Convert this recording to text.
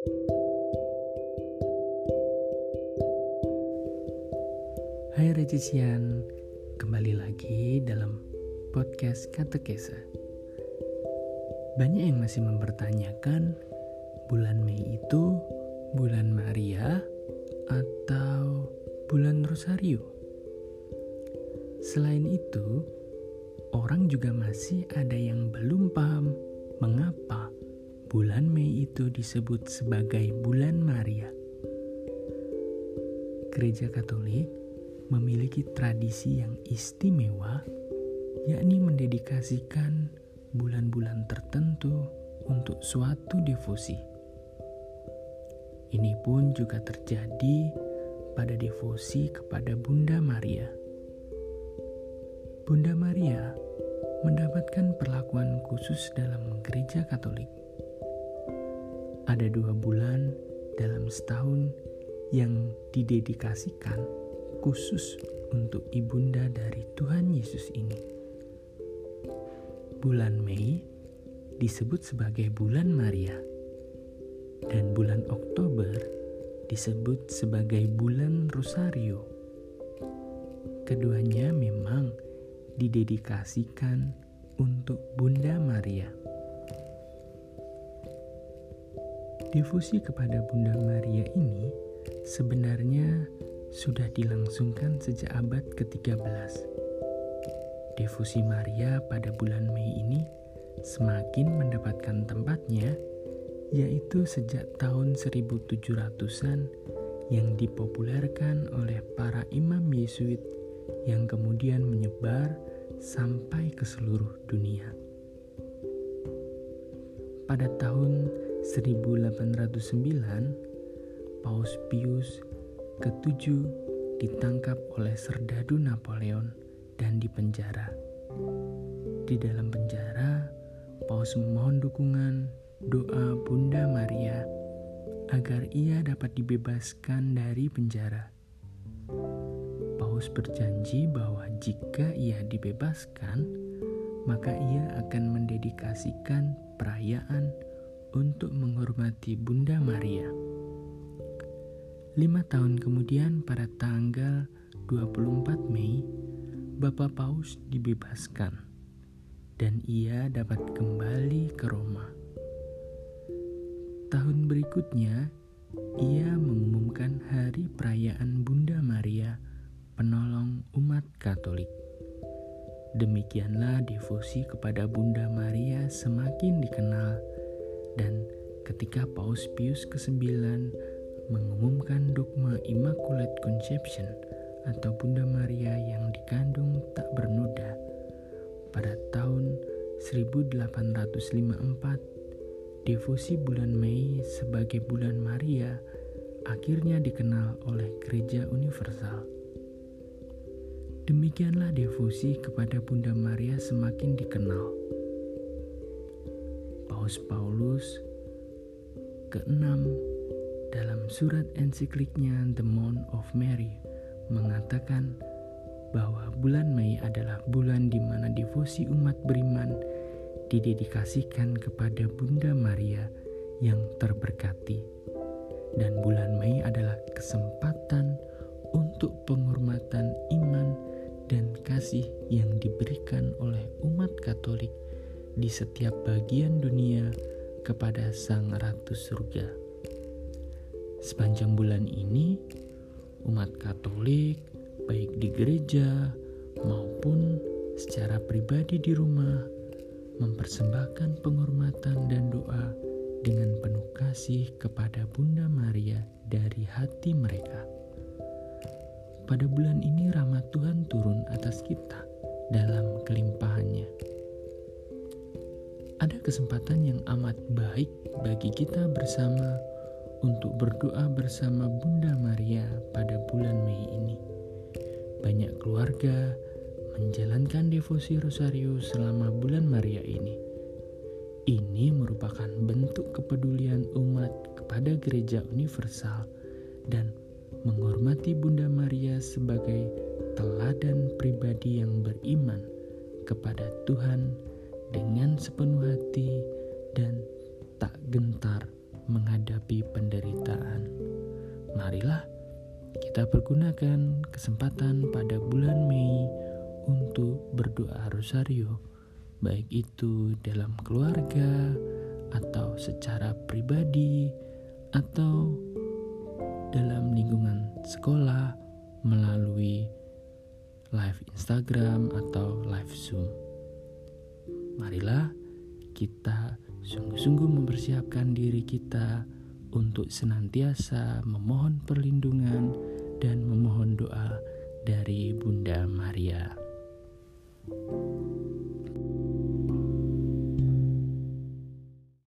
Hai Regisian, kembali lagi dalam podcast Katekesa. Banyak yang masih mempertanyakan bulan Mei itu bulan Maria atau bulan Rosario. Selain itu, orang juga masih ada yang belum paham mengapa bulan Mei itu disebut sebagai bulan Maria. Gereja Katolik memiliki tradisi yang istimewa, yakni mendedikasikan bulan-bulan tertentu untuk suatu devosi. Ini pun juga terjadi pada devosi kepada Bunda Maria. Bunda Maria mendapatkan perlakuan khusus dalam gereja Katolik. Ada dua bulan dalam setahun yang didedikasikan khusus untuk ibunda dari Tuhan Yesus ini. Bulan Mei disebut sebagai bulan Maria dan bulan Oktober disebut sebagai bulan Rosario. Keduanya memang didedikasikan untuk Bunda Maria. Devosi kepada Bunda Maria ini sebenarnya sudah dilangsungkan sejak abad ke-13. Devosi Maria pada bulan Mei ini semakin mendapatkan tempatnya yaitu sejak tahun 1700-an yang dipopulerkan oleh para imam Yesuit yang kemudian menyebar sampai ke seluruh dunia. Pada tahun 1809, Paus Pius ketujuh ditangkap oleh serdadu Napoleon dan dipenjara. Di dalam penjara, Paus memohon dukungan doa Bunda Maria agar ia dapat dibebaskan dari penjara. Paus berjanji bahwa jika ia dibebaskan, maka ia akan mendedikasikan perayaan untuk menghormati Bunda Maria. Lima tahun kemudian pada tanggal 24 Mei, Bapak Paus dibebaskan dan ia dapat kembali ke Roma. Tahun berikutnya, ia mengumumkan hari perayaan Bunda Maria, penolong umat Katolik. Demikianlah devosi kepada Bunda Maria semakin dikenal dan ketika Paus Pius ke-9 mengumumkan dogma Immaculate Conception atau Bunda Maria yang dikandung tak bernoda pada tahun 1854 Devosi bulan Mei sebagai bulan Maria akhirnya dikenal oleh Gereja Universal. Demikianlah devosi kepada Bunda Maria semakin dikenal. Paus Paulus ke-6 dalam surat ensikliknya The Month of Mary mengatakan bahwa bulan Mei adalah bulan di mana devosi umat beriman didedikasikan kepada Bunda Maria yang terberkati. Dan bulan Mei adalah kesempatan untuk penghormatan iman dan kasih yang diberikan oleh umat Katolik di setiap bagian dunia kepada Sang Ratu Surga. Sepanjang bulan ini, umat Katolik, baik di gereja maupun secara pribadi di rumah, mempersembahkan penghormatan dan doa dengan penuh kasih kepada Bunda Maria dari hati mereka. Pada bulan ini rahmat Tuhan turun atas kita dalam kelimpahannya. Ada kesempatan yang amat baik bagi kita bersama untuk berdoa bersama Bunda Maria pada bulan Mei ini. Banyak keluarga menjalankan devosi rosario selama bulan Maria ini. Ini merupakan bentuk kepedulian umat kepada gereja universal dan menghormati Bunda Maria sebagai teladan pribadi yang beriman kepada Tuhan dengan sepenuh hati dan tak gentar menghadapi penderitaan. Marilah kita pergunakan kesempatan pada bulan Mei untuk berdoa rosario, baik itu dalam keluarga atau secara pribadi atau dalam lingkungan sekolah melalui live Instagram atau live Zoom. Marilah kita sungguh-sungguh mempersiapkan diri kita untuk senantiasa memohon perlindungan dan memohon doa dari Bunda Maria.